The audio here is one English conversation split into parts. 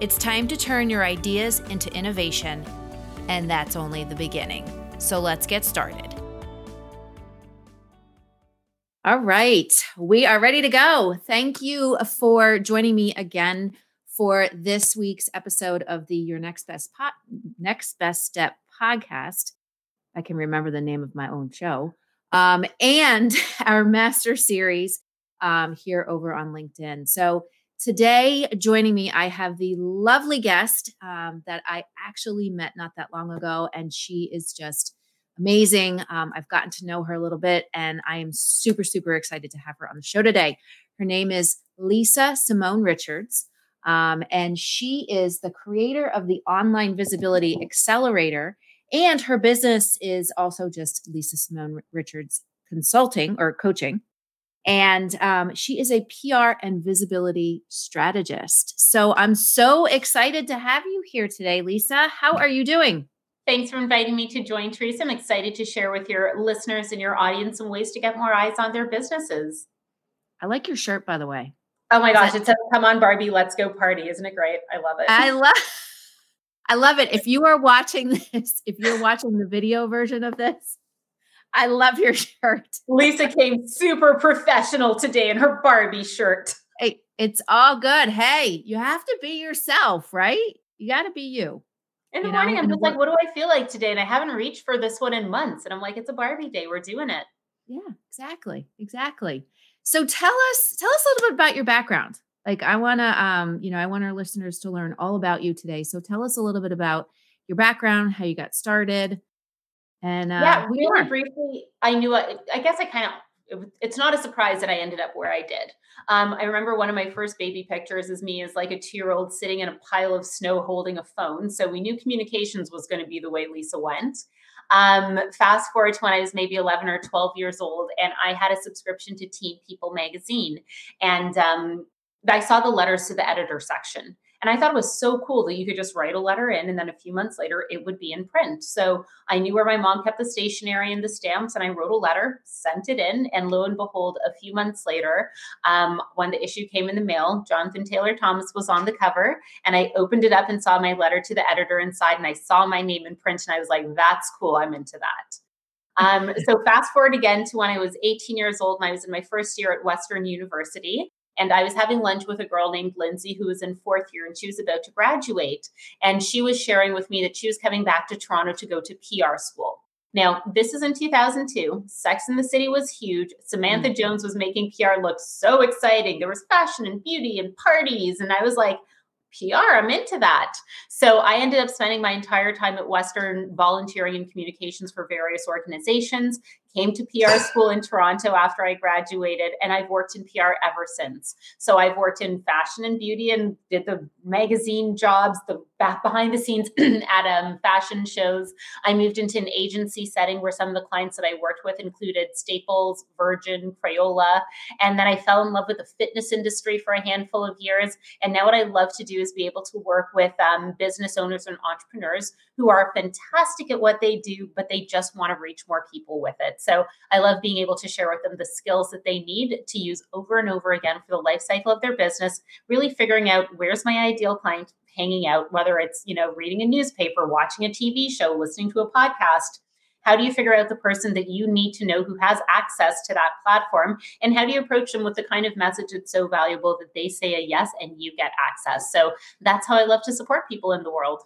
It's time to turn your ideas into innovation, and that's only the beginning. So let's get started. All right, we are ready to go. Thank you for joining me again for this week's episode of the Your Next Best Next Best Step podcast. I can remember the name of my own show. Um, and our master series um, here over on LinkedIn. So Today, joining me, I have the lovely guest um, that I actually met not that long ago, and she is just amazing. Um, I've gotten to know her a little bit, and I am super, super excited to have her on the show today. Her name is Lisa Simone Richards, um, and she is the creator of the Online Visibility Accelerator, and her business is also just Lisa Simone Richards Consulting or Coaching and um, she is a PR and visibility strategist. So I'm so excited to have you here today, Lisa. How are you doing? Thanks for inviting me to join, Theresa. I'm excited to share with your listeners and your audience some ways to get more eyes on their businesses. I like your shirt, by the way. Oh my gosh, it says "Come on, Barbie, let's go party." Isn't it great? I love it. I love. I love it. If you are watching this, if you're watching the video version of this, I love your shirt. Lisa came super professional today in her Barbie shirt. Hey, it's all good. Hey, you have to be yourself, right? You got to be you. In the you morning, know? I'm just like, what do I feel like today? And I haven't reached for this one in months. And I'm like, it's a Barbie day. We're doing it. Yeah, exactly. Exactly. So tell us, tell us a little bit about your background. Like I want to, um, you know, I want our listeners to learn all about you today. So tell us a little bit about your background, how you got started, and uh, yeah, really briefly, I knew. I, I guess I kind of. It, it's not a surprise that I ended up where I did. Um, I remember one of my first baby pictures is me as like a two-year-old sitting in a pile of snow holding a phone. So we knew communications was going to be the way Lisa went. Um, fast forward to when I was maybe 11 or 12 years old, and I had a subscription to Teen People magazine, and um, I saw the letters to the editor section. And I thought it was so cool that you could just write a letter in and then a few months later it would be in print. So I knew where my mom kept the stationery and the stamps, and I wrote a letter, sent it in, and lo and behold, a few months later, um, when the issue came in the mail, Jonathan Taylor Thomas was on the cover, and I opened it up and saw my letter to the editor inside, and I saw my name in print, and I was like, that's cool, I'm into that. Um, so fast forward again to when I was 18 years old and I was in my first year at Western University. And I was having lunch with a girl named Lindsay who was in fourth year and she was about to graduate. And she was sharing with me that she was coming back to Toronto to go to PR school. Now, this is in 2002. Sex in the City was huge. Samantha mm. Jones was making PR look so exciting. There was fashion and beauty and parties. And I was like, PR, I'm into that. So I ended up spending my entire time at Western volunteering in communications for various organizations, came to PR school in Toronto after I graduated, and I've worked in PR ever since. So I've worked in fashion and beauty and did the magazine jobs, the back behind the scenes at um, fashion shows. I moved into an agency setting where some of the clients that I worked with included Staples, Virgin, Crayola. And then I fell in love with the fitness industry for a handful of years. And now what I love to do is be able to work with um, business owners and entrepreneurs who are fantastic at what they do, but they just want to reach more people with it. So I love being able to share with them the skills that they need to use over and over again for the life cycle of their business, really figuring out where's my ideal client hanging out, whether it's, you know, reading a newspaper, watching a TV show, listening to a podcast. How do you figure out the person that you need to know who has access to that platform? And how do you approach them with the kind of message that's so valuable that they say a yes and you get access? So that's how I love to support people in the world.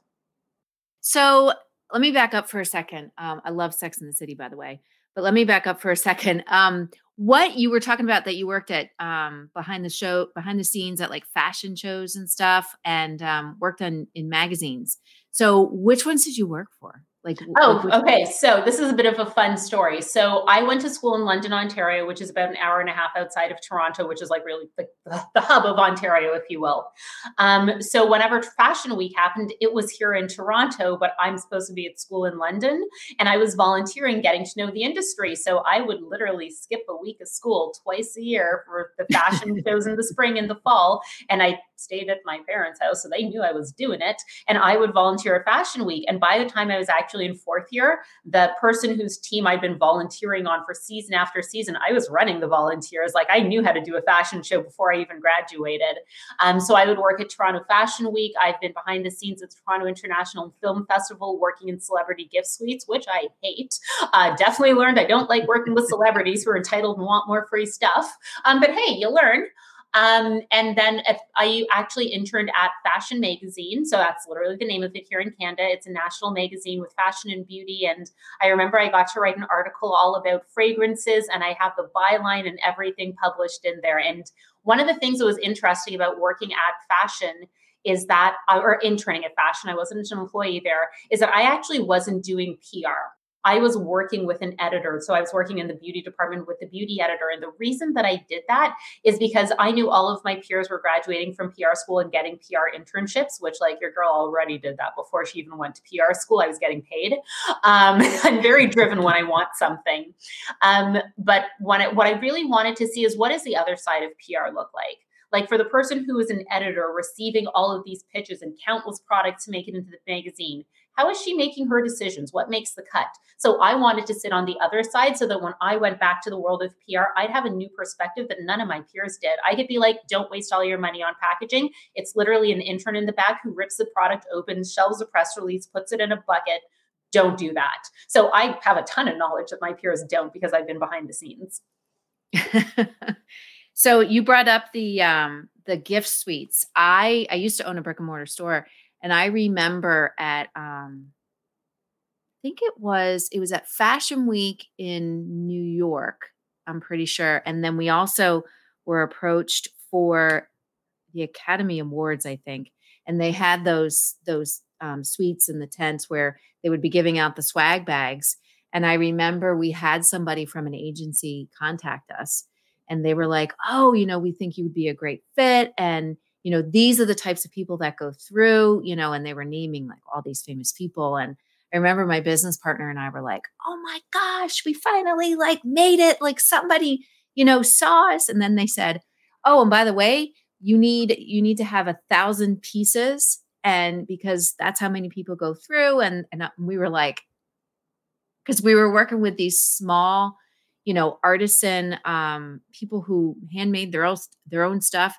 So let me back up for a second. Um, I love Sex in the City, by the way. But let me back up for a second. Um, what you were talking about that you worked at um, behind the show, behind the scenes at like fashion shows and stuff, and um, worked on in magazines. So, which ones did you work for? Like, oh, like okay. So this is a bit of a fun story. So I went to school in London, Ontario, which is about an hour and a half outside of Toronto, which is like really the, the hub of Ontario, if you will. Um, so whenever Fashion Week happened, it was here in Toronto, but I'm supposed to be at school in London, and I was volunteering, getting to know the industry. So I would literally skip a week of school twice a year for the fashion shows in the spring and the fall, and I stayed at my parents' house, so they knew I was doing it. And I would volunteer at Fashion Week, and by the time I was actually actually in fourth year, the person whose team I'd been volunteering on for season after season, I was running the volunteers. Like I knew how to do a fashion show before I even graduated. Um, so I would work at Toronto Fashion Week. I've been behind the scenes at the Toronto International Film Festival, working in celebrity gift suites, which I hate. Uh, definitely learned I don't like working with celebrities who are entitled and want more free stuff. Um, but hey, you learn. Um, and then if I actually interned at Fashion Magazine. So that's literally the name of it here in Canada. It's a national magazine with fashion and beauty. And I remember I got to write an article all about fragrances, and I have the byline and everything published in there. And one of the things that was interesting about working at fashion is that, or interning at fashion, I wasn't an employee there, is that I actually wasn't doing PR. I was working with an editor. So I was working in the beauty department with the beauty editor. And the reason that I did that is because I knew all of my peers were graduating from PR school and getting PR internships, which, like, your girl already did that before she even went to PR school. I was getting paid. Um, I'm very driven when I want something. Um, but when it, what I really wanted to see is what does the other side of PR look like? Like for the person who is an editor receiving all of these pitches and countless products to make it into the magazine, how is she making her decisions? What makes the cut? So I wanted to sit on the other side so that when I went back to the world of PR, I'd have a new perspective that none of my peers did. I could be like, don't waste all your money on packaging. It's literally an intern in the back who rips the product open, shelves a press release, puts it in a bucket. Don't do that. So I have a ton of knowledge that my peers don't because I've been behind the scenes. so you brought up the um the gift suites. I I used to own a brick and mortar store and I remember at um I think it was it was at Fashion Week in New York, I'm pretty sure. And then we also were approached for the Academy Awards, I think. And they had those those um, suites in the tents where they would be giving out the swag bags. And I remember we had somebody from an agency contact us and they were like, Oh, you know, we think you would be a great fit. And you know, these are the types of people that go through, you know, and they were naming like all these famous people. And I remember my business partner and I were like, oh my gosh, we finally like made it. Like somebody, you know, saw us. And then they said, oh, and by the way, you need you need to have a thousand pieces and because that's how many people go through and and uh, we were like because we were working with these small you know artisan um people who handmade their own their own stuff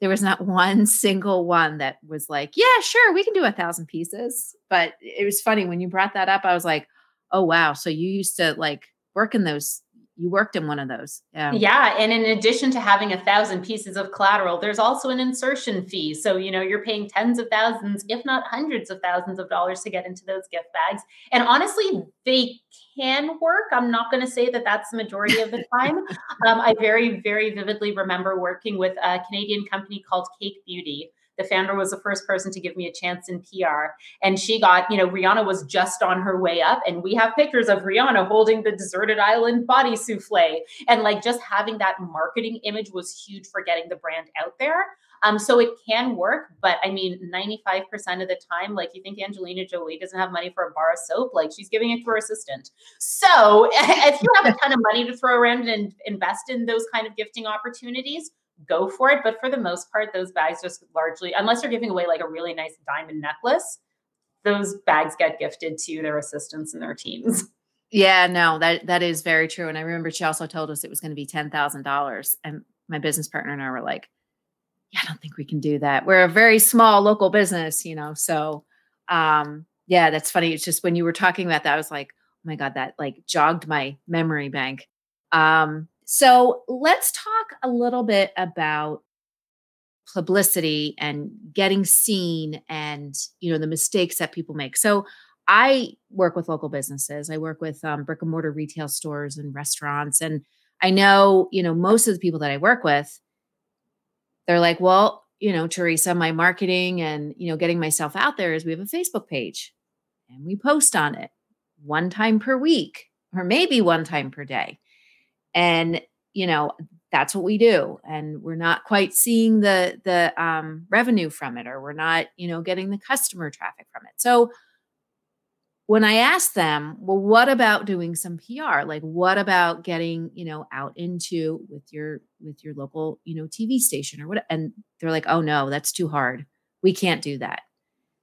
there was not one single one that was like, yeah, sure, we can do a thousand pieces. But it was funny when you brought that up. I was like, oh, wow. So you used to like work in those you worked in one of those. Yeah. Yeah. And in addition to having a thousand pieces of collateral, there's also an insertion fee. So, you know, you're paying tens of thousands, if not hundreds of thousands of dollars to get into those gift bags. And honestly, they can work. I'm not going to say that that's the majority of the time. um, I very, very vividly remember working with a Canadian company called Cake Beauty the founder was the first person to give me a chance in PR. And she got, you know, Rihanna was just on her way up. And we have pictures of Rihanna holding the deserted island body souffle. And like just having that marketing image was huge for getting the brand out there. Um, so it can work, but I mean, 95% of the time, like you think Angelina Jolie doesn't have money for a bar of soap, like she's giving it to her assistant. So if you have a ton of money to throw around and invest in those kind of gifting opportunities, go for it. But for the most part, those bags just largely, unless you're giving away like a really nice diamond necklace, those bags get gifted to their assistants and their teams. Yeah, no, that that is very true. And I remember she also told us it was going to be ten thousand dollars, and my business partner and I were like, "Yeah, I don't think we can do that. We're a very small local business, you know." So, um, yeah, that's funny. It's just when you were talking about that, I was like, "Oh my god," that like jogged my memory bank. Um, so let's talk a little bit about publicity and getting seen and you know the mistakes that people make so i work with local businesses i work with um, brick and mortar retail stores and restaurants and i know you know most of the people that i work with they're like well you know, Theresa, my marketing and, you know, getting myself out there is we have a Facebook page and we post on it one time per week or maybe one time per day. And, you know, that's what we do and we're not quite seeing the the um, revenue from it or we're not you know getting the customer traffic from it so when I asked them, well, what about doing some PR? Like, what about getting, you know, out into with your with your local, you know, TV station or what? And they're like, oh no, that's too hard. We can't do that.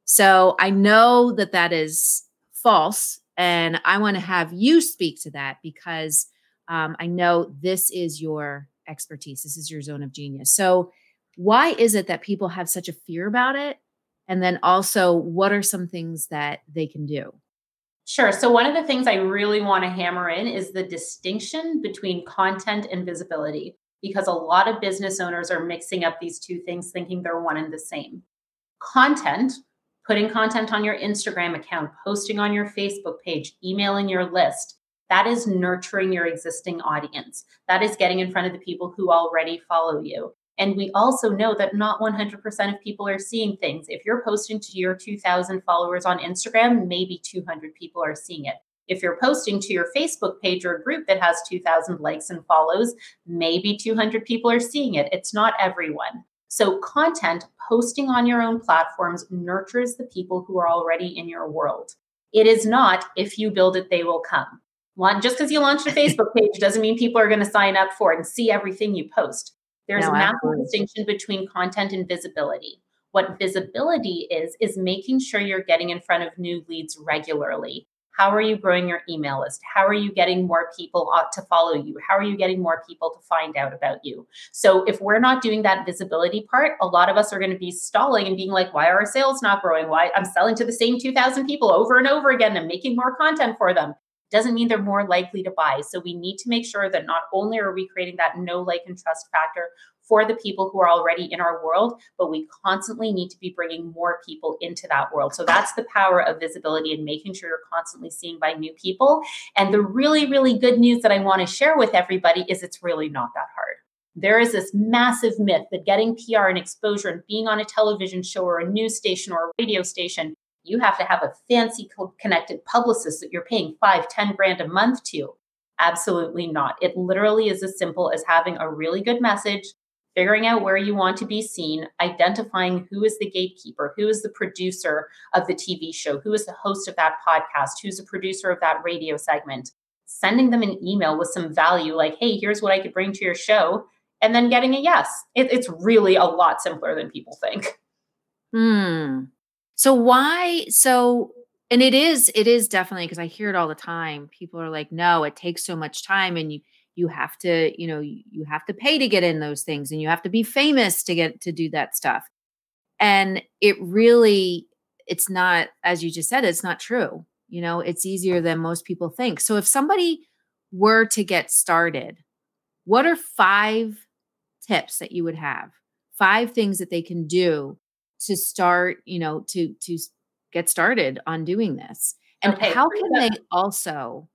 So I know that that is false, and I want to have you speak to that because um, I know this is your expertise. This is your zone of genius. So why is it that people have such a fear about it? And then also, what are some things that they can do? Sure. So, one of the things I really want to hammer in is the distinction between content and visibility, because a lot of business owners are mixing up these two things, thinking they're one and the same. Content, putting content on your Instagram account, posting on your Facebook page, emailing your list, that is nurturing your existing audience. That is getting in front of the people who already follow you. And we also know that not 100% of people are seeing things. If you're posting to your 2,000 followers on Instagram, maybe 200 people are seeing it. If you're posting to your Facebook page or group that has 2,000 likes and follows, maybe 200 people are seeing it. It's not everyone. So, content posting on your own platforms nurtures the people who are already in your world. It is not if you build it, they will come. One, just because you launched a Facebook page doesn't mean people are going to sign up for it and see everything you post. There's no, a massive absolutely. distinction between content and visibility. What visibility is, is making sure you're getting in front of new leads regularly. How are you growing your email list? How are you getting more people to follow you? How are you getting more people to find out about you? So, if we're not doing that visibility part, a lot of us are going to be stalling and being like, why are our sales not growing? Why I'm selling to the same 2,000 people over and over again and making more content for them doesn't mean they're more likely to buy. So we need to make sure that not only are we creating that know like, and trust factor for the people who are already in our world, but we constantly need to be bringing more people into that world. So that's the power of visibility and making sure you're constantly seeing by new people. And the really, really good news that I want to share with everybody is it's really not that hard. There is this massive myth that getting PR and exposure and being on a television show or a news station or a radio station you have to have a fancy connected publicist that you're paying five, ten grand a month to. Absolutely not. It literally is as simple as having a really good message, figuring out where you want to be seen, identifying who is the gatekeeper, who is the producer of the TV show, who is the host of that podcast, who's the producer of that radio segment, sending them an email with some value like, hey, here's what I could bring to your show, and then getting a yes. It, it's really a lot simpler than people think. Hmm. So why so and it is it is definitely because I hear it all the time. People are like, "No, it takes so much time and you you have to, you know, you, have to pay to get in those things and you have to be famous to get to do that stuff." And it really it's not as you just said, it's not true. You know, it's easier than most people think. So if somebody were to get started, what are five tips that you would have? Five things that they can do to start, you know, to to get started on doing this? And okay. how can they also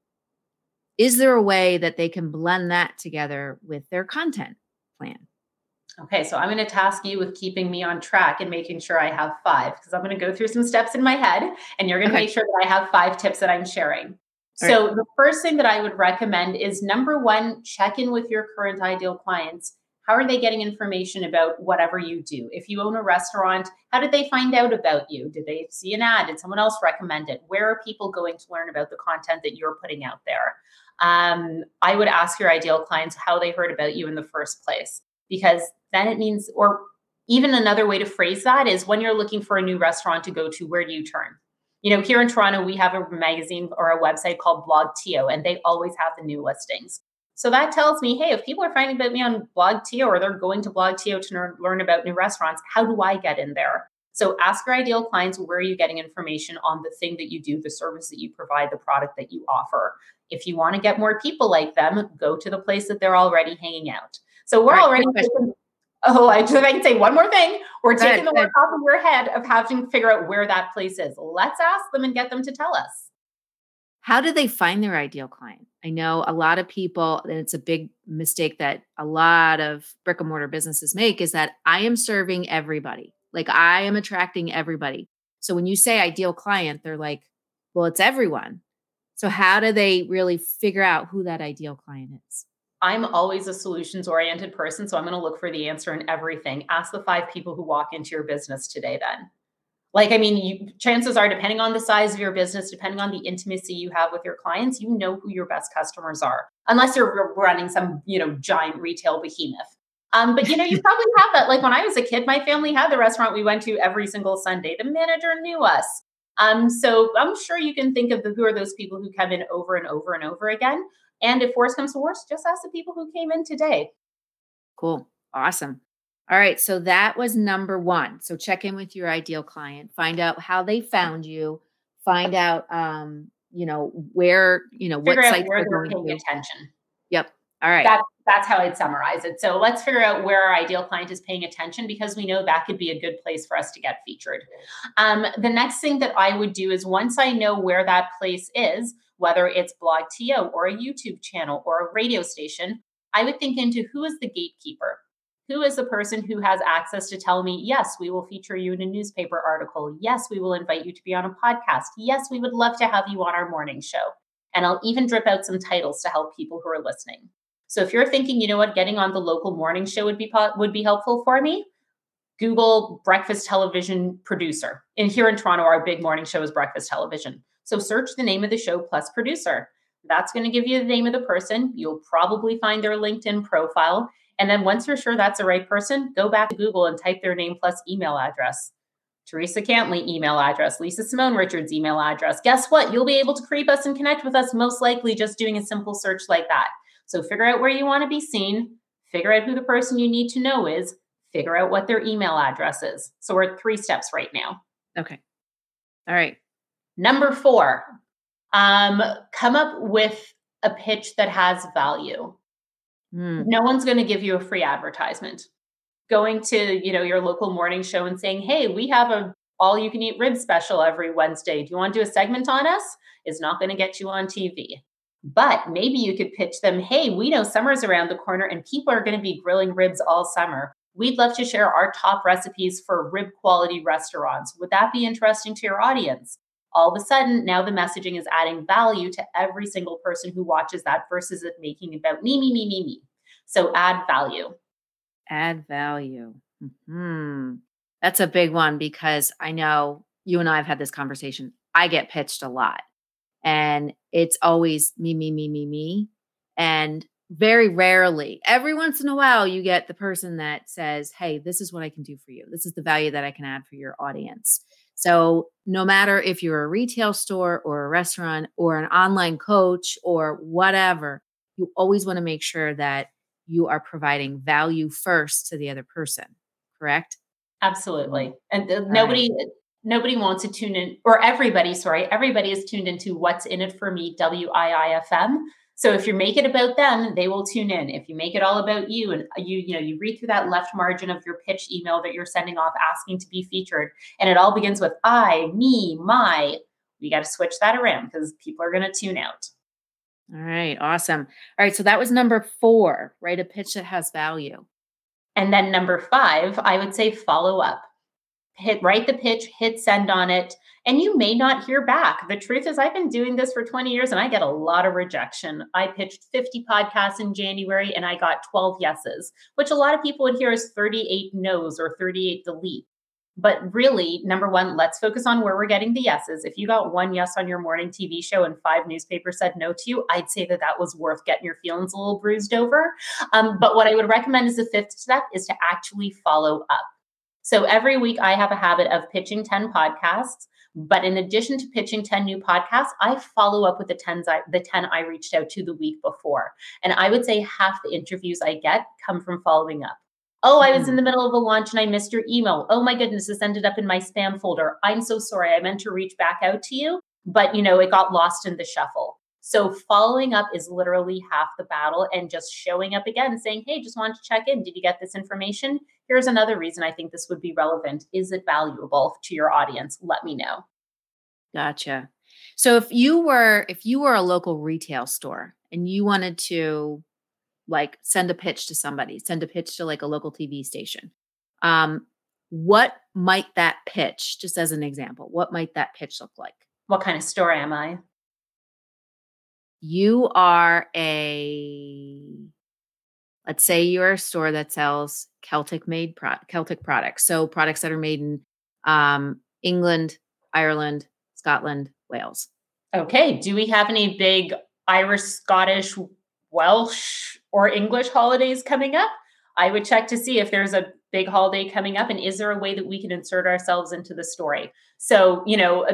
is there a way that they can blend that together with their content plan? Okay, so I'm going to task you with keeping me on track and making sure I have five because I'm going to go through some steps in my head and you're going to okay. make sure that I have five tips that I'm sharing. All so, right. the first thing that I would recommend is number one, check in with your current ideal clients how are they getting information about whatever you do? If you own a restaurant, how did they find out about you? Did they see an ad? Did someone else recommend it? Where are people going to learn about the content that you're putting out there? Um, I would ask your ideal clients how they heard about you in the first place, because then it means, or even another way to phrase that is when you're looking for a new restaurant to go to, where do you turn? You know, here in Toronto, we have a magazine or a website called BlogTO, and they always have the new listings. So that tells me, hey, if people are finding about me on BlogTO or they're going to BlogTO to learn about new restaurants, how do I get in there? So ask your ideal clients where are you getting information on the thing that you do, the service that you provide, the product that you offer. If you want to get more people like them, go to the place that they're already hanging out. So we're right, already taking, oh, I just I can say one more thing. We're taking the work off of your head of having to figure out where that place is. Let's ask them and get them to tell us. How do they find their ideal client? I know a lot of people, and it's a big mistake that a lot of brick and mortar businesses make is that I am serving everybody. Like I am attracting everybody. So when you say ideal client, they're like, well, it's everyone. So how do they really figure out who that ideal client is? I'm always a solutions oriented person. So I'm going to look for the answer in everything. Ask the five people who walk into your business today, then. Like, I mean, you, chances are, depending on the size of your business, depending on the intimacy you have with your clients, you know who your best customers are, unless you're running some, you know, giant retail behemoth. Um, but you know, you probably have that. Like when I was a kid, my family had the restaurant we went to every single Sunday. The manager knew us. Um, so I'm sure you can think of the, who are those people who come in over and over and over again. And if worse comes to worse, just ask the people who came in today. Cool. Awesome. All right. So that was number one. So check in with your ideal client, find out how they found you, find out, um, you know, where, you know, Figure what sites where they're paying to. attention. Yep. All right. That, that's how I'd summarize it. So let's figure out where our ideal client is paying attention because we know that could be a good place for us to get featured. Um, the next thing that I would do is once I know where that place is, whether it's Blog TO or a YouTube channel or a radio station, I would think into who is the gatekeeper who is the person who has access to tell me, yes, we will feature you in a newspaper article. Yes, we will invite you to be on a podcast. Yes, we would love to have you on our morning show. And I'll even drip out some titles to help people who are listening. So if you're thinking, you know what, getting on the local morning show would be would be helpful for me, Google breakfast television producer. And here in Toronto, our big morning show is breakfast television. So search the name of the show plus producer. That's going to give you the name of the person. You'll probably find their LinkedIn profile. And then once you're sure that's the right person, go back to Google and type their name plus email address. Theresa Cantley email address, Lisa Simone Richards email address. Guess what? You'll be able to creep us and connect with us most likely just doing a simple search like that. So figure out where you want to be seen, figure out who the person you need to know is, figure out what their email address is. So we're at three steps right now. Okay. All right. Number four, um, come up with a pitch that has value. Mm. No one's going to give you a free advertisement. Going to, you know, your local morning show and saying, "Hey, we have a all you can eat rib special every Wednesday. Do you want to do a segment on us?" is not going to get you on TV. But maybe you could pitch them, "Hey, we know summer's around the corner and people are going to be grilling ribs all summer. We'd love to share our top recipes for rib quality restaurants. Would that be interesting to your audience?" All of a sudden now the messaging is adding value to every single person who watches that versus it making about me me me me me. So add value. Add value. Hmm that's a big one because i know you and i have had this conversation. I get pitched a lot and it's always me me me me me and very rarely every once in a while you get the person that says hey this is what i can do for you. This is the value that i can add for your audience so, no matter if you're a retail store or a restaurant or an online coach or whatever, you always want to make sure that you are providing value first to the other person, correct? Absolutely. And uh, nobody right. nobody wants to tune in or everybody, sorry, everybody is tuned into what's in it for me WIIFM so if you make it about them, they will tune in. If you make it all about you and you, you know, you read through that left margin of your pitch email that you're sending off asking to be featured, and it all begins with I, me, my, we got to switch that around because people are going to tune out. All right, awesome. All right, so that was number four, right? A pitch that has value. And then number five, I would say follow up hit write the pitch, hit send on it, and you may not hear back. The truth is, I've been doing this for 20 years and I get a lot of rejection. I pitched 50 podcasts in January and I got 12 yeses, which a lot of people would hear as 38 no's or 38 delete. But really, number one, let's focus on where we're getting the yeses. If you got one yes on your morning TV show and five newspapers said no to you, I'd say that that was worth getting your feelings a little bruised over. Um, but what I would recommend as the fifth step is to actually follow up. So every week I have a habit of pitching 10 podcasts. But in addition to pitching 10 new podcasts, I follow up with the 10 I, the 10 I reached out to the week before. And I would say half the interviews I get come from following up. Oh, I was in the mm. middle of a launch and I missed your email. Oh my goodness, this ended up in my spam folder. I'm so sorry. I meant to reach back out to you, but you know, it got lost in the shuffle. So following up is literally half the battle and just showing up again saying, "Hey, just wanted to check in. Did you get this information? Here's another reason I think this would be relevant. Is it valuable to your audience? Let me know." Gotcha. So if you were if you were a local retail store and you wanted to like send a pitch to somebody, send a pitch to like a local TV station. Um, what might that pitch, just as an example, what might that pitch look like? What kind of store am I? You are a let's say you're a store that sells Celtic made pro- Celtic products. So products that are made in um, England, Ireland, Scotland, Wales. Okay. Do we have any big Irish, Scottish, Welsh, or English holidays coming up? I would check to see if there's a big holiday coming up and is there a way that we can insert ourselves into the story? So, you know,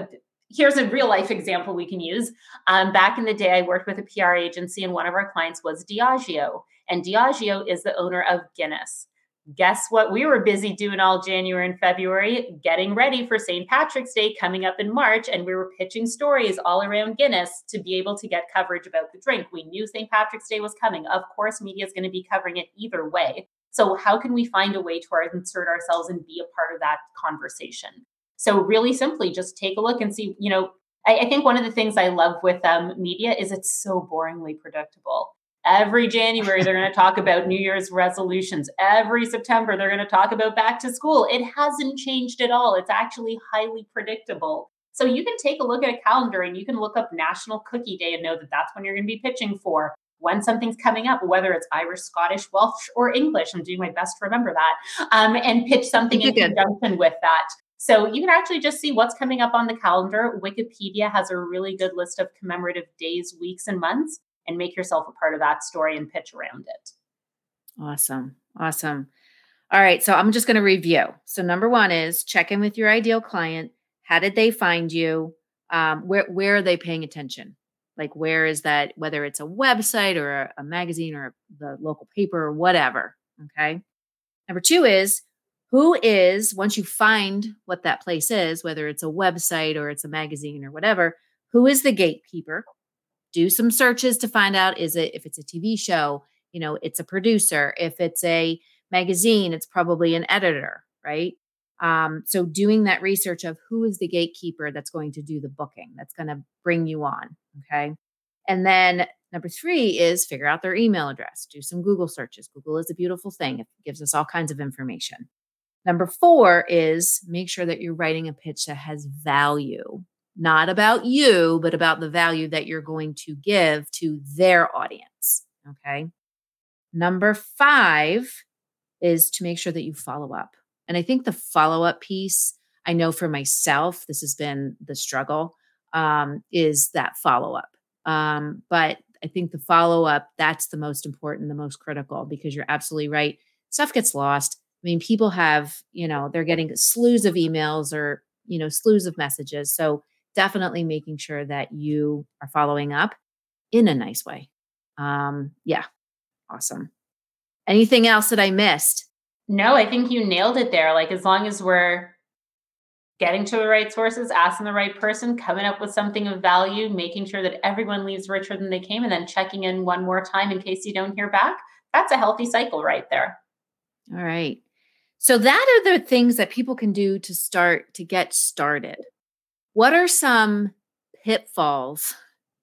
here's a real life example we can use. Um, back in the day, I worked with a PR agency, and one of our clients was Diageo. And Diageo is the owner of Guinness guess what we were busy doing all January and February, getting ready for St. Patrick's Day coming up in March. And we were pitching stories all around Guinness to be able to get coverage about the drink. We knew St. Patrick's Day was coming. Of course, media is going to be covering it either way. So, how can we find a way to insert ourselves and be a part of that conversation? So, really simply, just take a look and see, you know, I, I think one of the things I love with um, media is it's so boringly predictable Every January, they're going to talk about New Year's resolutions. Every September, they're going to talk about back to school. It hasn't changed at all. It's actually highly predictable. So you can take a look at a calendar and you can look up National Cookie Day and know that that's when you're going to be pitching for when something's coming up, whether it's Irish, Scottish, Welsh, or English. I'm doing my best to remember that, um, and pitch something in conjunction with that. So you can actually just see what's coming up on the calendar. Wikipedia has a really good list of commemorative days, weeks, and months and make yourself a part of that story and pitch around it. Awesome. Awesome. All right. So I'm just going to review. So, number one is check in with your ideal client. How did they find you? Um, where, where are they paying attention? Like, where is that, whether it's a website or a, a magazine or the local paper or whatever? Okay. Number two is who is, once you find what that place is, whether it's a website or it's a magazine or whatever, who is the gatekeeper? do some searches to find out is it if it's a TV show, you know, it's a producer. If it's a magazine, it's probably an editor, right? Um, so doing that research of who is the gatekeeper that's going to do the booking, that's going to bring you on. Okay. And then number three is figure out their email address, do some Google searches. Google is a beautiful thing, it gives us all kinds of information. Number four is make sure that you're writing a pitch that has value not about you, but about the value that you're going to give to their audience. Okay. Number five is to make sure that you follow up. And I think the follow up piece, I know for myself, this has been the struggle, um, is that follow up. Um, but I think the follow up, that's the most important, the most critical, because you're absolutely right. Stuff gets lost. I mean, people have, you know, they're getting slews of emails or, you know, slews of messages. So definitely making sure that you are following up in a nice way. Um, yeah, awesome. Anything else that I missed? No, I think you nailed it there. Like, as long as we're getting to the right sources, asking the right person, coming up with something of value, making sure that everyone leaves richer than they came, and then checking in one more time in case you don't hear back, that's a healthy cycle right there. All right. So, that are the things that people can do to start to get started. What are some pitfalls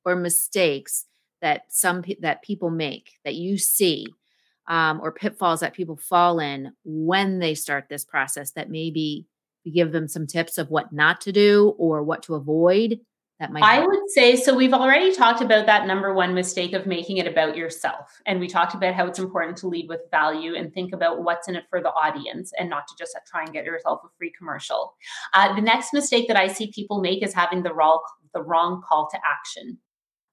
or mistakes that some that people make that you see um, or pitfalls that people fall in when they start this process that maybe you give them some tips of what not to do or what to avoid that might I would say so we've already talked about that number one mistake of making it about yourself and we talked about how it's important to lead with value and think about what's in it for the audience and not to just try and get yourself a free commercial. Uh, the next mistake that I see people make is having the wrong the wrong call to action.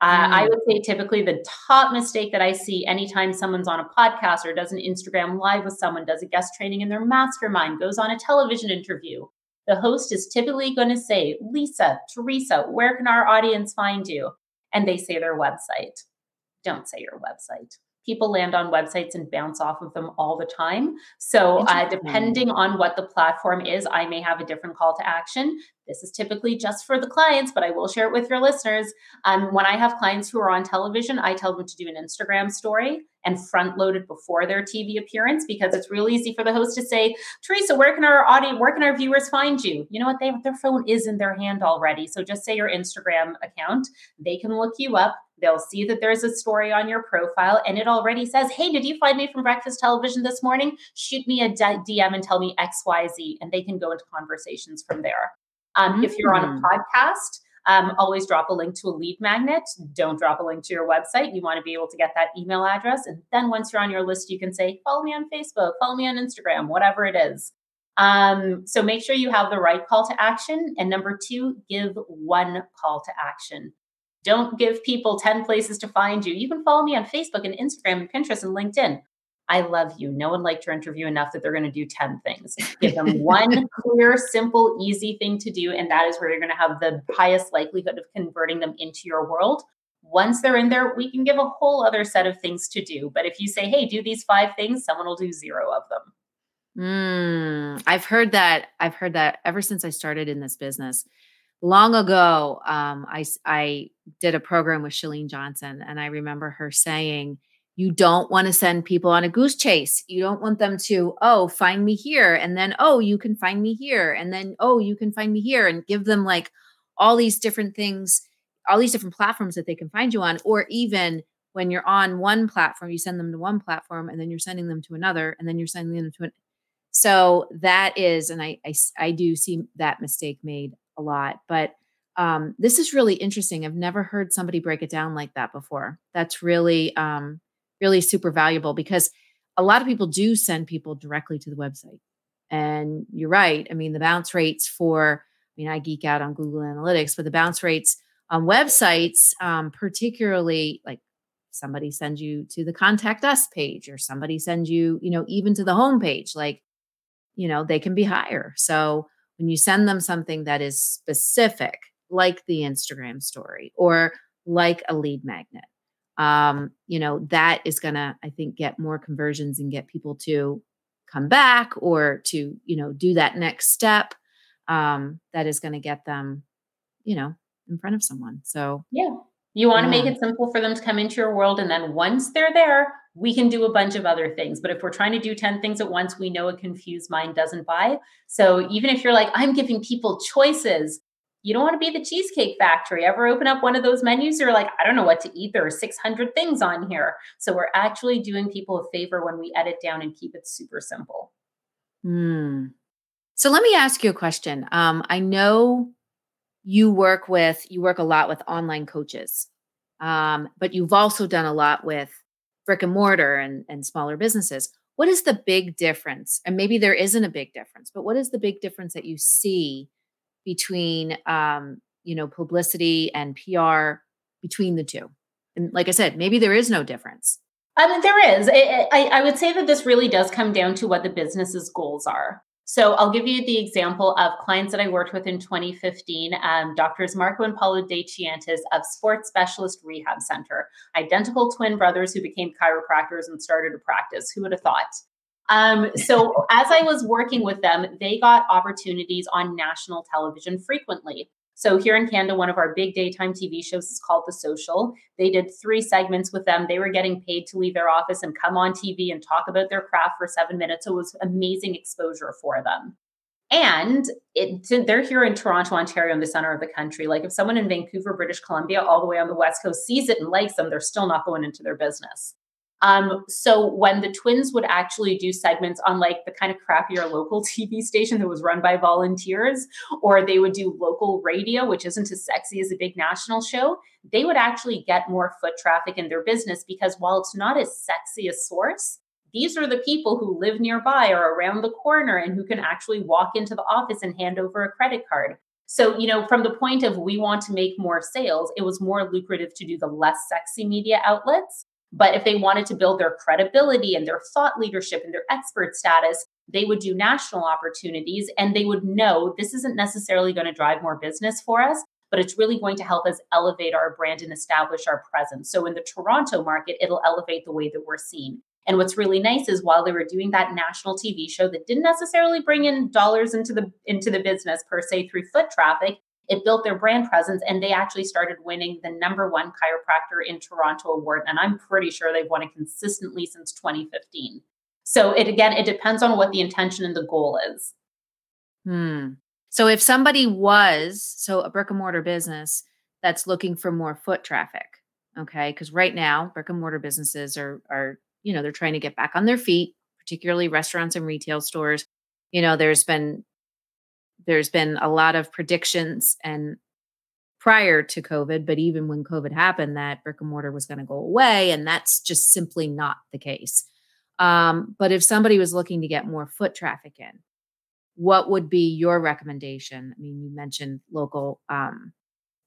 Uh, mm. I would say typically the top mistake that I see anytime someone's on a podcast or does an Instagram live with someone, does a guest training in their mastermind, goes on a television interview, the host is typically going to say, Lisa, Theresa, where can our audience find you? And they say their website. Don't say your website. People land on websites and bounce off of them all the time. So, uh, depending on what the platform is, I may have a different call to action. This is typically just for the clients, but I will share it with your listeners. Um, when I have clients who are on television, I tell them to do an Instagram story and front load it before their TV appearance because it's real easy for the host to say, Theresa, where can our audience, where can our viewers find you? You know what? They their phone is in their hand already. So just say your Instagram account. They can look you up. They'll see that there's a story on your profile and it already says, Hey, did you find me from breakfast television this morning? Shoot me a DM and tell me XYZ. And they can go into conversations from there. Um, mm-hmm. If you're on a mm. podcast, um, always drop a link to a lead magnet. Don't drop a link to your website. You want to be able to get that email address. And then once you're on your list, you can say, follow me on Facebook, follow me on Instagram, whatever it is. Um, so make sure you have the right call to action. And number two, give one call to action. Don't give people 10 places to find you. You can follow me on Facebook and Instagram and Pinterest and LinkedIn. I love you. No one liked your interview enough that they're going to do 10 things. Give them one clear, simple, easy thing to do. And that is where you're going to have the highest likelihood of converting them into your world. Once they're in there, we can give a whole other set of things to do. But if you say, hey, do these five things, someone will do zero of them. Mm, I've heard that. I've heard that ever since I started in this business. Long ago, um, I, I did a program with Chalene Johnson, and I remember her saying, you don't want to send people on a goose chase. You don't want them to, oh, find me here. And then, oh, you can find me here. And then, oh, you can find me here. And give them like all these different things, all these different platforms that they can find you on. Or even when you're on one platform, you send them to one platform and then you're sending them to another and then you're sending them to an. So that is, and I, I, I do see that mistake made a lot. But um, this is really interesting. I've never heard somebody break it down like that before. That's really, um, really super valuable because a lot of people do send people directly to the website. And you're right. I mean, the bounce rates for, I mean, I geek out on Google Analytics, but the bounce rates on websites, um, particularly like somebody sends you to the contact us page or somebody sends you, you know, even to the home page, like, you know, they can be higher. So when you send them something that is specific, like the Instagram story or like a lead magnet, um, you know, that is going to, I think, get more conversions and get people to come back or to, you know, do that next step um, that is going to get them, you know, in front of someone. So, yeah. You want to make it simple for them to come into your world. And then once they're there, we can do a bunch of other things. But if we're trying to do 10 things at once, we know a confused mind doesn't buy. So even if you're like, I'm giving people choices, you don't want to be the cheesecake factory ever open up one of those menus you're like i don't know what to eat there are 600 things on here so we're actually doing people a favor when we edit down and keep it super simple Hmm. so let me ask you a question um, i know you work with you work a lot with online coaches um, but you've also done a lot with brick and mortar and, and smaller businesses what is the big difference and maybe there isn't a big difference but what is the big difference that you see between um, you know publicity and PR between the two. And like I said, maybe there is no difference. I mean, there is. I, I, I would say that this really does come down to what the business's goals are. So I'll give you the example of clients that I worked with in 2015, um, doctors Marco and Paulo De Chiantis of Sports Specialist Rehab Center, identical twin brothers who became chiropractors and started a practice. Who would have thought? Um, so as I was working with them, they got opportunities on national television frequently. So here in Canada, one of our big daytime TV shows is called The Social. They did three segments with them. They were getting paid to leave their office and come on TV and talk about their craft for seven minutes. So it was amazing exposure for them. And it, they're here in Toronto, Ontario, in the center of the country. Like if someone in Vancouver, British Columbia, all the way on the West Coast sees it and likes them, they're still not going into their business. Um, so when the twins would actually do segments on like the kind of crappier local TV station that was run by volunteers, or they would do local radio, which isn't as sexy as a big national show, they would actually get more foot traffic in their business because while it's not as sexy a source, these are the people who live nearby or around the corner and who can actually walk into the office and hand over a credit card. So, you know, from the point of we want to make more sales, it was more lucrative to do the less sexy media outlets but if they wanted to build their credibility and their thought leadership and their expert status, they would do national opportunities and they would know this isn't necessarily going to drive more business for us, but it's really going to help us elevate our brand and establish our presence. So in the Toronto market, it'll elevate the way that we're seen. And what's really nice is while they were doing that national TV show that didn't necessarily bring in dollars into the into the business per se through foot traffic, it built their brand presence and they actually started winning the number one chiropractor in Toronto award. And I'm pretty sure they've won it consistently since 2015. So it again, it depends on what the intention and the goal is. Hmm. So if somebody was so a brick and mortar business that's looking for more foot traffic, okay, because right now brick and mortar businesses are are you know they're trying to get back on their feet, particularly restaurants and retail stores. You know, there's been there's been a lot of predictions and prior to COVID, but even when COVID happened, that brick and mortar was going to go away, and that's just simply not the case. Um, but if somebody was looking to get more foot traffic in, what would be your recommendation? I mean, you mentioned local um,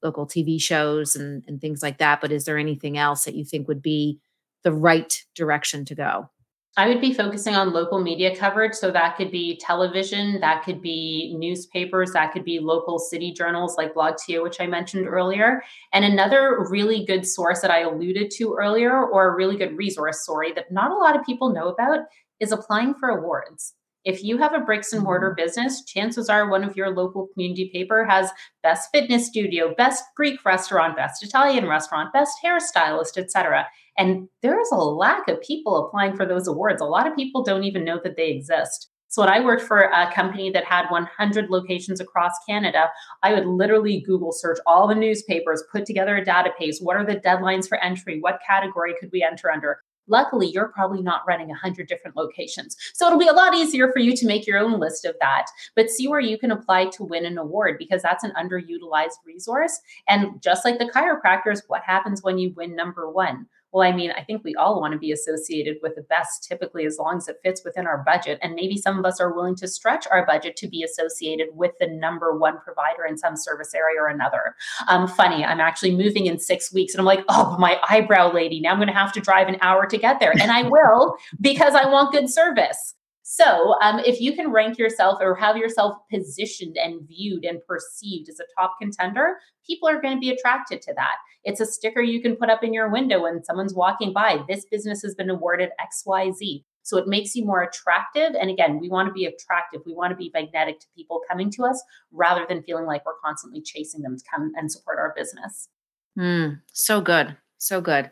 local TV shows and, and things like that, but is there anything else that you think would be the right direction to go? I would be focusing on local media coverage. So that could be television, that could be newspapers, that could be local city journals like BlogTO, which I mentioned earlier. And another really good source that I alluded to earlier, or a really good resource, sorry, that not a lot of people know about is applying for awards. If you have a bricks and mortar mm-hmm. business, chances are one of your local community paper has best fitness studio, best Greek restaurant, best Italian restaurant, best hairstylist, etc. And there is a lack of people applying for those awards. A lot of people don't even know that they exist. So when I worked for a company that had 100 locations across Canada, I would literally Google search all the newspapers, put together a database. What are the deadlines for entry? What category could we enter under? Luckily, you're probably not running 100 different locations. So it'll be a lot easier for you to make your own list of that. But see where you can apply to win an award because that's an underutilized resource. And just like the chiropractors, what happens when you win number one? Well, I mean, I think we all want to be associated with the best, typically, as long as it fits within our budget. And maybe some of us are willing to stretch our budget to be associated with the number one provider in some service area or another. Um, funny, I'm actually moving in six weeks, and I'm like, oh, my eyebrow lady, now I'm going to have to drive an hour to get there. And I will because I want good service. So, um, if you can rank yourself or have yourself positioned and viewed and perceived as a top contender, people are going to be attracted to that. It's a sticker you can put up in your window when someone's walking by. This business has been awarded XYZ. So it makes you more attractive. And again, we want to be attractive. We want to be magnetic to people coming to us rather than feeling like we're constantly chasing them to come and support our business. Mm, so good. So good.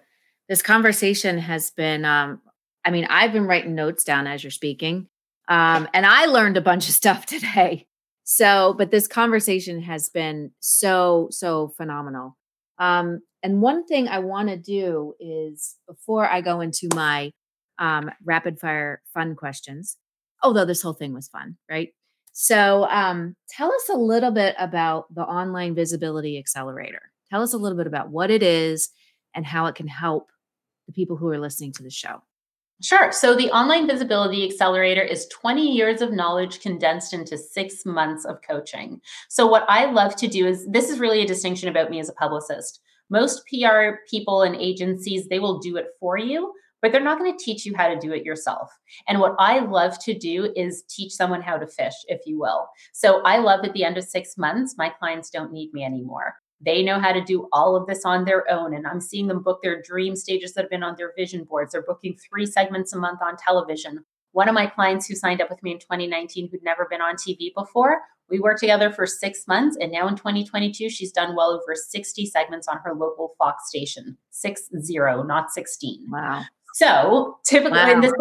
This conversation has been, um, I mean, I've been writing notes down as you're speaking. Um, and I learned a bunch of stuff today. So, but this conversation has been so, so phenomenal. Um, and one thing I want to do is before I go into my um, rapid fire fun questions, although this whole thing was fun, right? So, um, tell us a little bit about the Online Visibility Accelerator. Tell us a little bit about what it is and how it can help the people who are listening to the show. Sure. So the Online Visibility Accelerator is 20 years of knowledge condensed into six months of coaching. So, what I love to do is this is really a distinction about me as a publicist. Most PR people and agencies, they will do it for you, but they're not going to teach you how to do it yourself. And what I love to do is teach someone how to fish, if you will. So, I love at the end of six months, my clients don't need me anymore. They know how to do all of this on their own. And I'm seeing them book their dream stages that have been on their vision boards. They're booking three segments a month on television. One of my clients who signed up with me in 2019, who'd never been on TV before, we worked together for six months. And now in 2022, she's done well over 60 segments on her local Fox station. Six zero, not 16. Wow. So typically wow. in, this,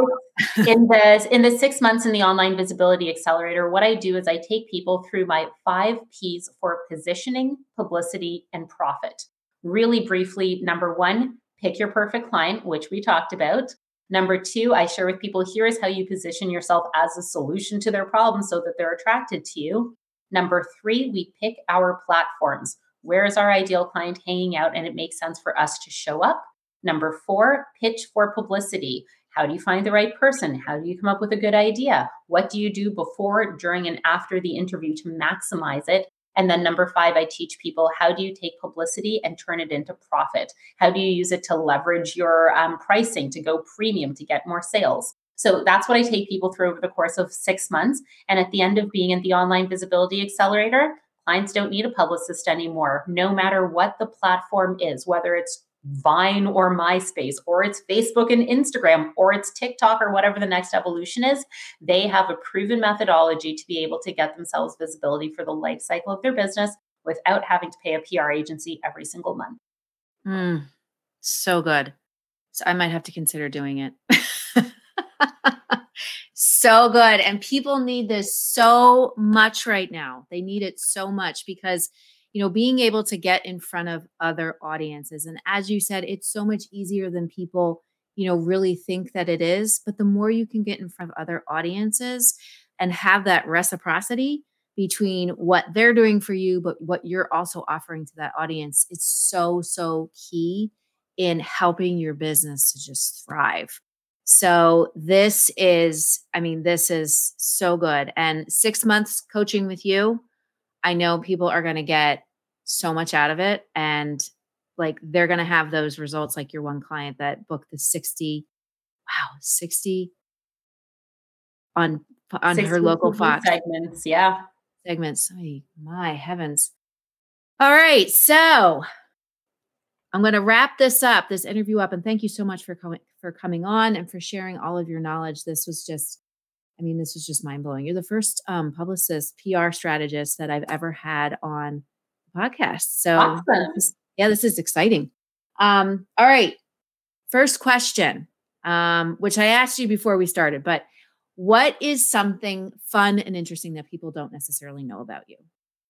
in the in the six months in the online visibility accelerator, what I do is I take people through my five P's for positioning, publicity, and profit. Really briefly, number one, pick your perfect client, which we talked about. Number two, I share with people here is how you position yourself as a solution to their problem so that they're attracted to you. Number three, we pick our platforms. Where is our ideal client hanging out? And it makes sense for us to show up. Number four, pitch for publicity. How do you find the right person? How do you come up with a good idea? What do you do before, during, and after the interview to maximize it? And then number five, I teach people how do you take publicity and turn it into profit? How do you use it to leverage your um, pricing to go premium to get more sales? So that's what I take people through over the course of six months. And at the end of being in the online visibility accelerator, Clients don't need a publicist anymore, no matter what the platform is, whether it's Vine or MySpace, or it's Facebook and Instagram, or it's TikTok, or whatever the next evolution is, they have a proven methodology to be able to get themselves visibility for the life cycle of their business without having to pay a PR agency every single month. Mm, so good. So I might have to consider doing it. so good. And people need this so much right now. They need it so much because you know, being able to get in front of other audiences. And as you said, it's so much easier than people, you know, really think that it is. But the more you can get in front of other audiences and have that reciprocity between what they're doing for you, but what you're also offering to that audience, it's so, so key in helping your business to just thrive. So this is, I mean, this is so good. And six months coaching with you, I know people are going to get so much out of it and like they're going to have those results like your one client that booked the 60 wow 60 on on 60 her local fox. segments yeah. Segments my heavens. All right so i'm going to wrap this up this interview up and thank you so much for coming for coming on and for sharing all of your knowledge. This was just I mean, this was just mind blowing. You're the first um, publicist, PR strategist that I've ever had on the podcast. So, awesome. yeah, this is exciting. Um, all right. First question, um, which I asked you before we started, but what is something fun and interesting that people don't necessarily know about you?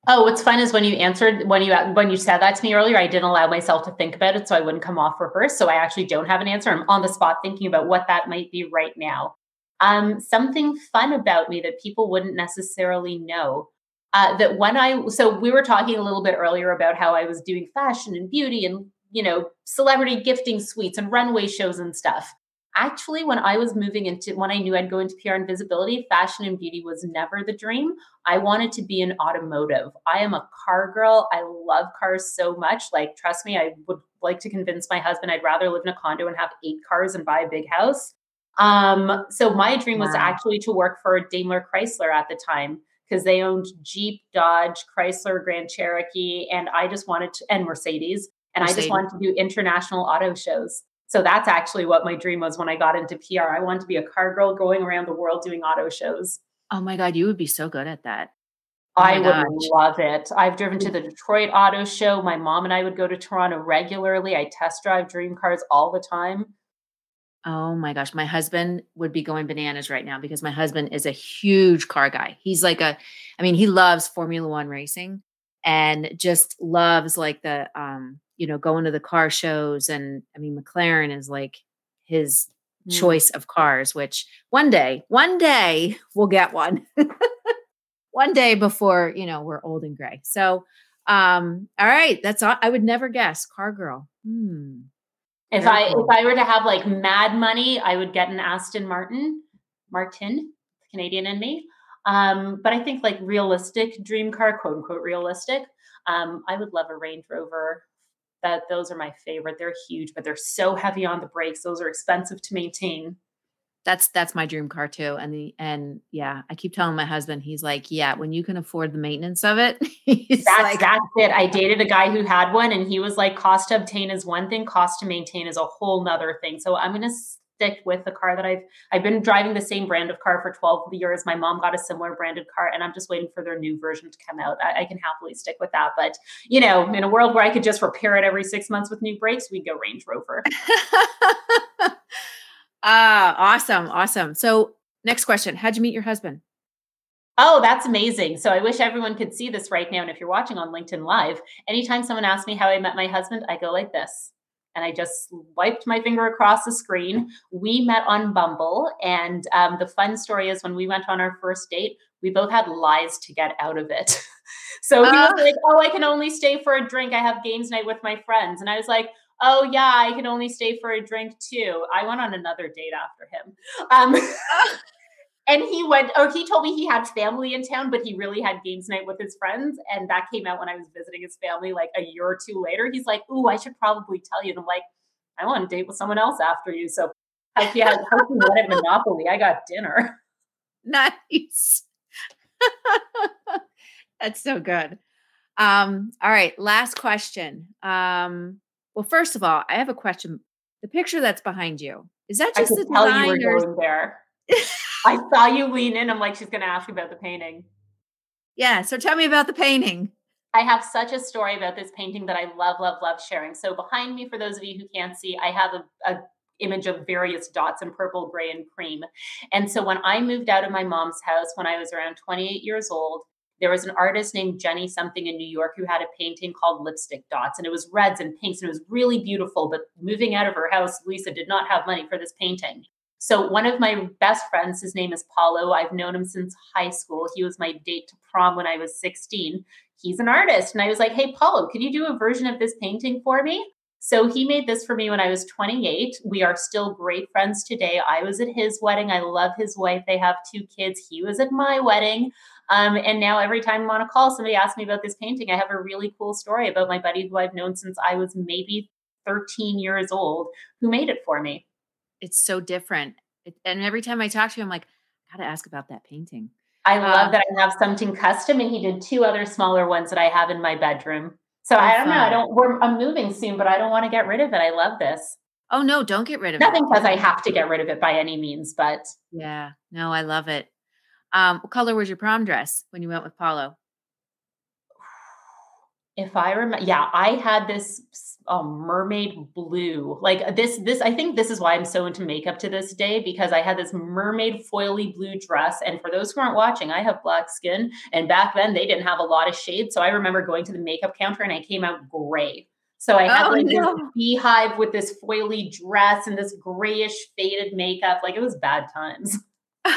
Oh, what's fun is when you answered when you when you said that to me earlier, I didn't allow myself to think about it, so I wouldn't come off rehearsed. So I actually don't have an answer. I'm on the spot thinking about what that might be right now um, something fun about me that people wouldn't necessarily know. Uh, that when I, so we were talking a little bit earlier about how I was doing fashion and beauty and, you know, celebrity gifting suites and runway shows and stuff. Actually, when I was moving into, when I knew I'd go into PR and visibility, fashion and beauty was never the dream. I wanted to be in automotive. I am a car girl. I love cars so much. Like, trust me, I would like to convince my husband I'd rather live in a condo and have eight cars and buy a big house um, so my dream was actually to work for Daimler Chrysler at the time because they owned Jeep, Dodge, Chrysler, Grand Cherokee, and I just wanted to, and Mercedes, and Mercedes. I just wanted to do international auto shows. So that's actually what my dream was when I got into PR. I wanted to be a car girl going around the world doing auto shows. Oh my God, you would be so good at that. Oh I would love it. I've driven to the Detroit Auto Show. My mom and I would go to Toronto regularly. I test drive dream cars all the time. Oh my gosh, my husband would be going bananas right now because my husband is a huge car guy. He's like a I mean, he loves Formula 1 racing and just loves like the um, you know, going to the car shows and I mean, McLaren is like his mm. choice of cars, which one day, one day we'll get one. one day before, you know, we're old and gray. So, um all right, that's all I would never guess car girl. Hmm. If Very I cool. if I were to have like mad money, I would get an Aston Martin, Martin, Canadian in me. Um, but I think like realistic dream car, quote unquote realistic. Um, I would love a Range Rover. That those are my favorite. They're huge, but they're so heavy on the brakes. Those are expensive to maintain that's that's my dream car too and the and yeah i keep telling my husband he's like yeah when you can afford the maintenance of it that's like, that's it. I dated a guy who had one and he was like cost to obtain is one thing cost to maintain is a whole nother thing. So i'm going to stick with the car that i've i've been driving the same brand of car for 12 years. My mom got a similar branded car and i'm just waiting for their new version to come out. I, I can happily stick with that but you know in a world where i could just repair it every six months with new brakes we'd go range rover Ah, awesome. Awesome. So, next question How'd you meet your husband? Oh, that's amazing. So I wish everyone could see this right now. And if you're watching on LinkedIn Live, anytime someone asks me how I met my husband, I go like this. And I just wiped my finger across the screen. We met on Bumble. And um, the fun story is when we went on our first date, we both had lies to get out of it. so he uh, was like, Oh, I can only stay for a drink. I have games night with my friends. And I was like, oh yeah, I can only stay for a drink too. I went on another date after him. Um, and he went, or he told me he had family in town, but he really had games night with his friends. And that came out when I was visiting his family like a year or two later. He's like, ooh, I should probably tell you. And I'm like, I want to date with someone else after you. So hope you, hope you Monopoly. I got dinner. Nice. That's so good. Um, all right, last question. Um, well, first of all, I have a question. The picture that's behind you, is that just the tell you were going there. I saw you lean in. I'm like, she's going to ask about the painting. Yeah, so tell me about the painting. I have such a story about this painting that I love, love, love sharing. So behind me, for those of you who can't see, I have a, a image of various dots in purple, gray, and cream. And so when I moved out of my mom's house when I was around 28 years old, there was an artist named Jenny something in New York who had a painting called Lipstick Dots, and it was reds and pinks, and it was really beautiful. But moving out of her house, Lisa did not have money for this painting. So one of my best friends, his name is Paulo. I've known him since high school. He was my date to prom when I was 16. He's an artist. And I was like, hey, Paulo, can you do a version of this painting for me? So he made this for me when I was 28. We are still great friends today. I was at his wedding. I love his wife. They have two kids. He was at my wedding. Um, and now every time I'm on a call, somebody asks me about this painting. I have a really cool story about my buddy who I've known since I was maybe 13 years old who made it for me. It's so different. It, and every time I talk to him, I'm like, I gotta ask about that painting. I love Um, that I have something custom, and he did two other smaller ones that I have in my bedroom. So I don't know. I don't. We're, I'm moving soon, but I don't want to get rid of it. I love this. Oh no, don't get rid of Nothing it. Nothing says I have to get rid of it by any means, but Yeah, no, I love it. Um, what color was your prom dress when you went with Paulo? if I remember, yeah, I had this oh, mermaid blue. Like this, this. I think this is why I'm so into makeup to this day because I had this mermaid foily blue dress. And for those who aren't watching, I have black skin, and back then they didn't have a lot of shades. So I remember going to the makeup counter and I came out gray. So I had Oh, like no. this beehive with this foily dress and this grayish faded makeup. Like it was bad times.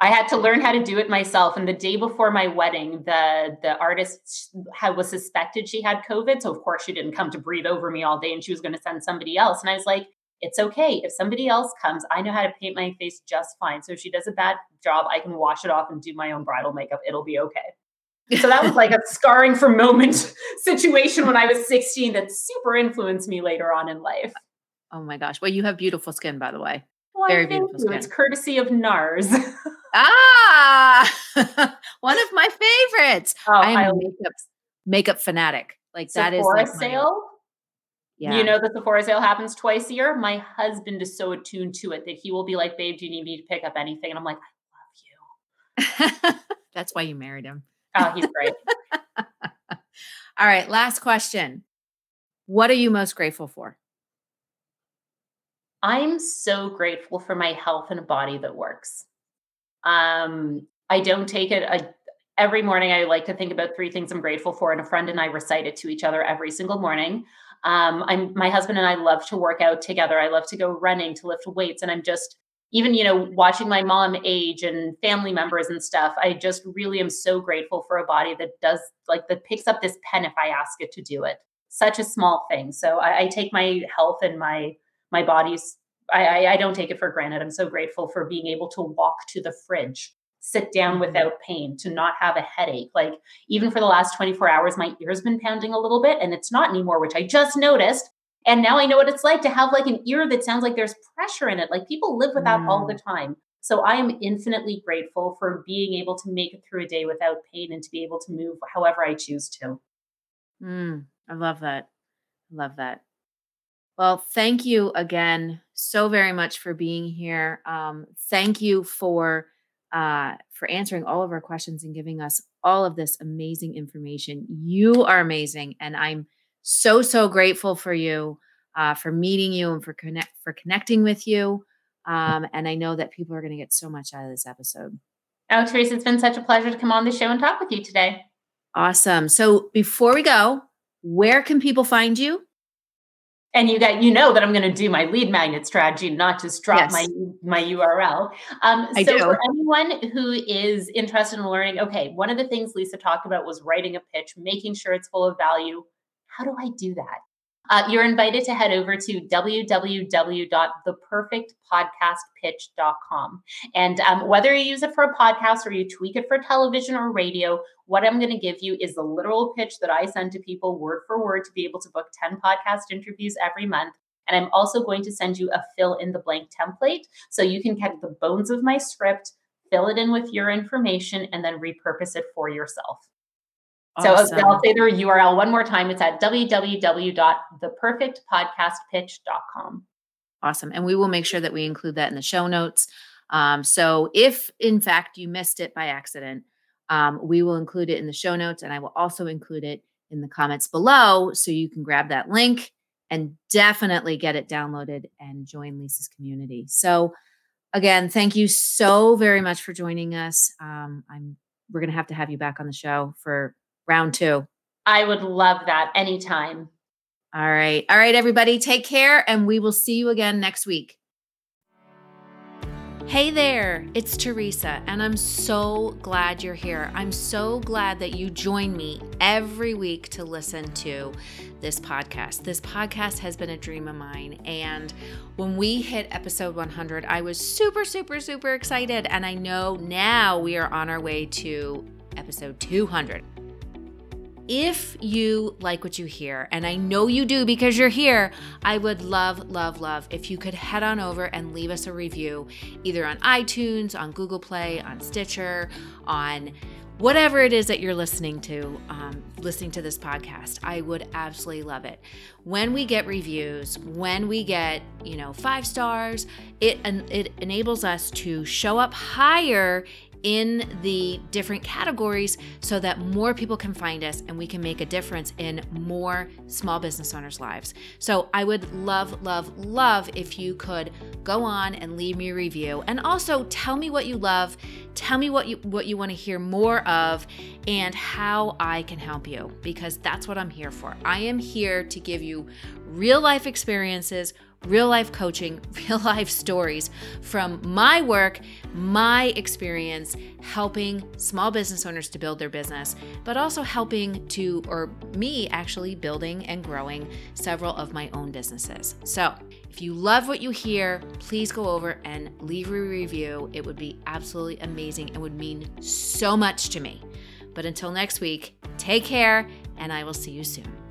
I had to learn how to do it myself. And the day before my wedding, the the artist had, was suspected she had COVID. So of course she didn't come to breathe over me all day, and she was going to send somebody else. And I was like, "It's okay if somebody else comes. I know how to paint my face just fine. So if she does a bad job, I can wash it off and do my own bridal makeup. It'll be okay." So that was like a scarring for moment situation when I was 16 that super influenced me later on in life. oh my gosh. Well, you have beautiful skin, by the way. Well, Very beautiful you. It's courtesy of NARS. Ah, one of my favorites. Oh, I am I a makeup makeup fanatic. Like that is Sephora like sale. yeah. You know, the Sephora sale happens twice a year. My husband is so attuned to it that he will be like, "Babe, do you need me to pick up anything?" And I'm like, "I love you." That's why you married him. Oh, he's great. All right, last question. What are you most grateful for? I'm so grateful for my health and a body that works. Um, I don't take it. I, every morning, I like to think about three things I'm grateful for, and a friend and I recite it to each other every single morning. Um, I'm my husband and I love to work out together. I love to go running, to lift weights, and I'm just even you know watching my mom age and family members and stuff. I just really am so grateful for a body that does like that picks up this pen if I ask it to do it. Such a small thing. So I, I take my health and my my body's I, I, I don't take it for granted. I'm so grateful for being able to walk to the fridge, sit down Mhm. without pain, to not have a headache. Like even for the last 24 hours, my ear's been pounding a little bit and it's not anymore, which I just noticed. And now I know what it's like to have like an ear that sounds like there's pressure in it. Like people live with that all the time. So I am infinitely grateful for being able to make it through a day without pain and to be able to move however I choose to. Mm, I love that. I love that. Well, thank you again so very much for being here. Um, thank you for uh, for answering all of our questions and giving us all of this amazing information. You are amazing, and I'm so so grateful for you, uh, for meeting you, and for connect for connecting with you. Um, and I know that people are going to get so much out of this episode. Oh, Theresa, it's been such a pleasure to come on the show and talk with you today. Awesome. So before we go, where can people find you? And you got you know that I'm going to do my lead magnet strategy, not just drop Yes. my my URL. Um, so do. for anyone who is interested in learning, okay, one of the things Lisa talked about was writing a pitch, making sure it's full of value. How do I do that? Uh, you're invited to head over to www.theperfectpodcastpitch.com. And um, whether you use it for a podcast or you tweak it for television or radio, what I'm going to give you is the literal pitch that I send to people word for word to be able to book 10 podcast interviews every month. And I'm also going to send you a fill in the blank template so you can get the bones of my script, fill it in with your information, and then repurpose it for yourself. Awesome. So I'll say the URL one more time. It's at www.theperfectpodcastpitch.com. Awesome. And we will make sure that we include that in the show notes. Um, so if in fact you missed it by accident, um, we will include it in the show notes and I will also include it in the comments below so you can grab that link and definitely get it downloaded and join Lisa's community. So again, thank you so very much for joining us. Um, I'm we're gonna have to have you back on the show for round two. I would love that anytime. All right. All right, everybody, take care and we will see you again next week. Hey there, it's Theresa, and I'm so glad you're here. I'm so glad that you join me every week to listen to this podcast. This podcast has been a dream of mine, and when we hit episode 100, I was super, super, super excited. And I know now we are on our way to episode 200 if you like what you hear, and I know you do because you're here, I would love, love, love if you could head on over and leave us a review either on iTunes, on Google Play, on Stitcher, on whatever it is that you're listening to, um, listening to this podcast. I would absolutely love it. When we get reviews, when we get, you know, five stars, it, it enables us to show up higher in the different categories so that more people can find us and we can make a difference in more small business owners' lives. So I would love, love, love if you could go on and leave me a review and also tell me what you love, tell me what you what you want to hear more of and how I can help you because that's what I'm here for. I am here to give you real life experiences real life coaching, real life stories from my work, my experience helping small business owners to build their business, but also helping to, or me actually building and growing several of my own businesses. So, if you love what you hear, please go over and leave a review. It would be absolutely amazing and would mean so much to me. But until next week, take care, and I will see you soon.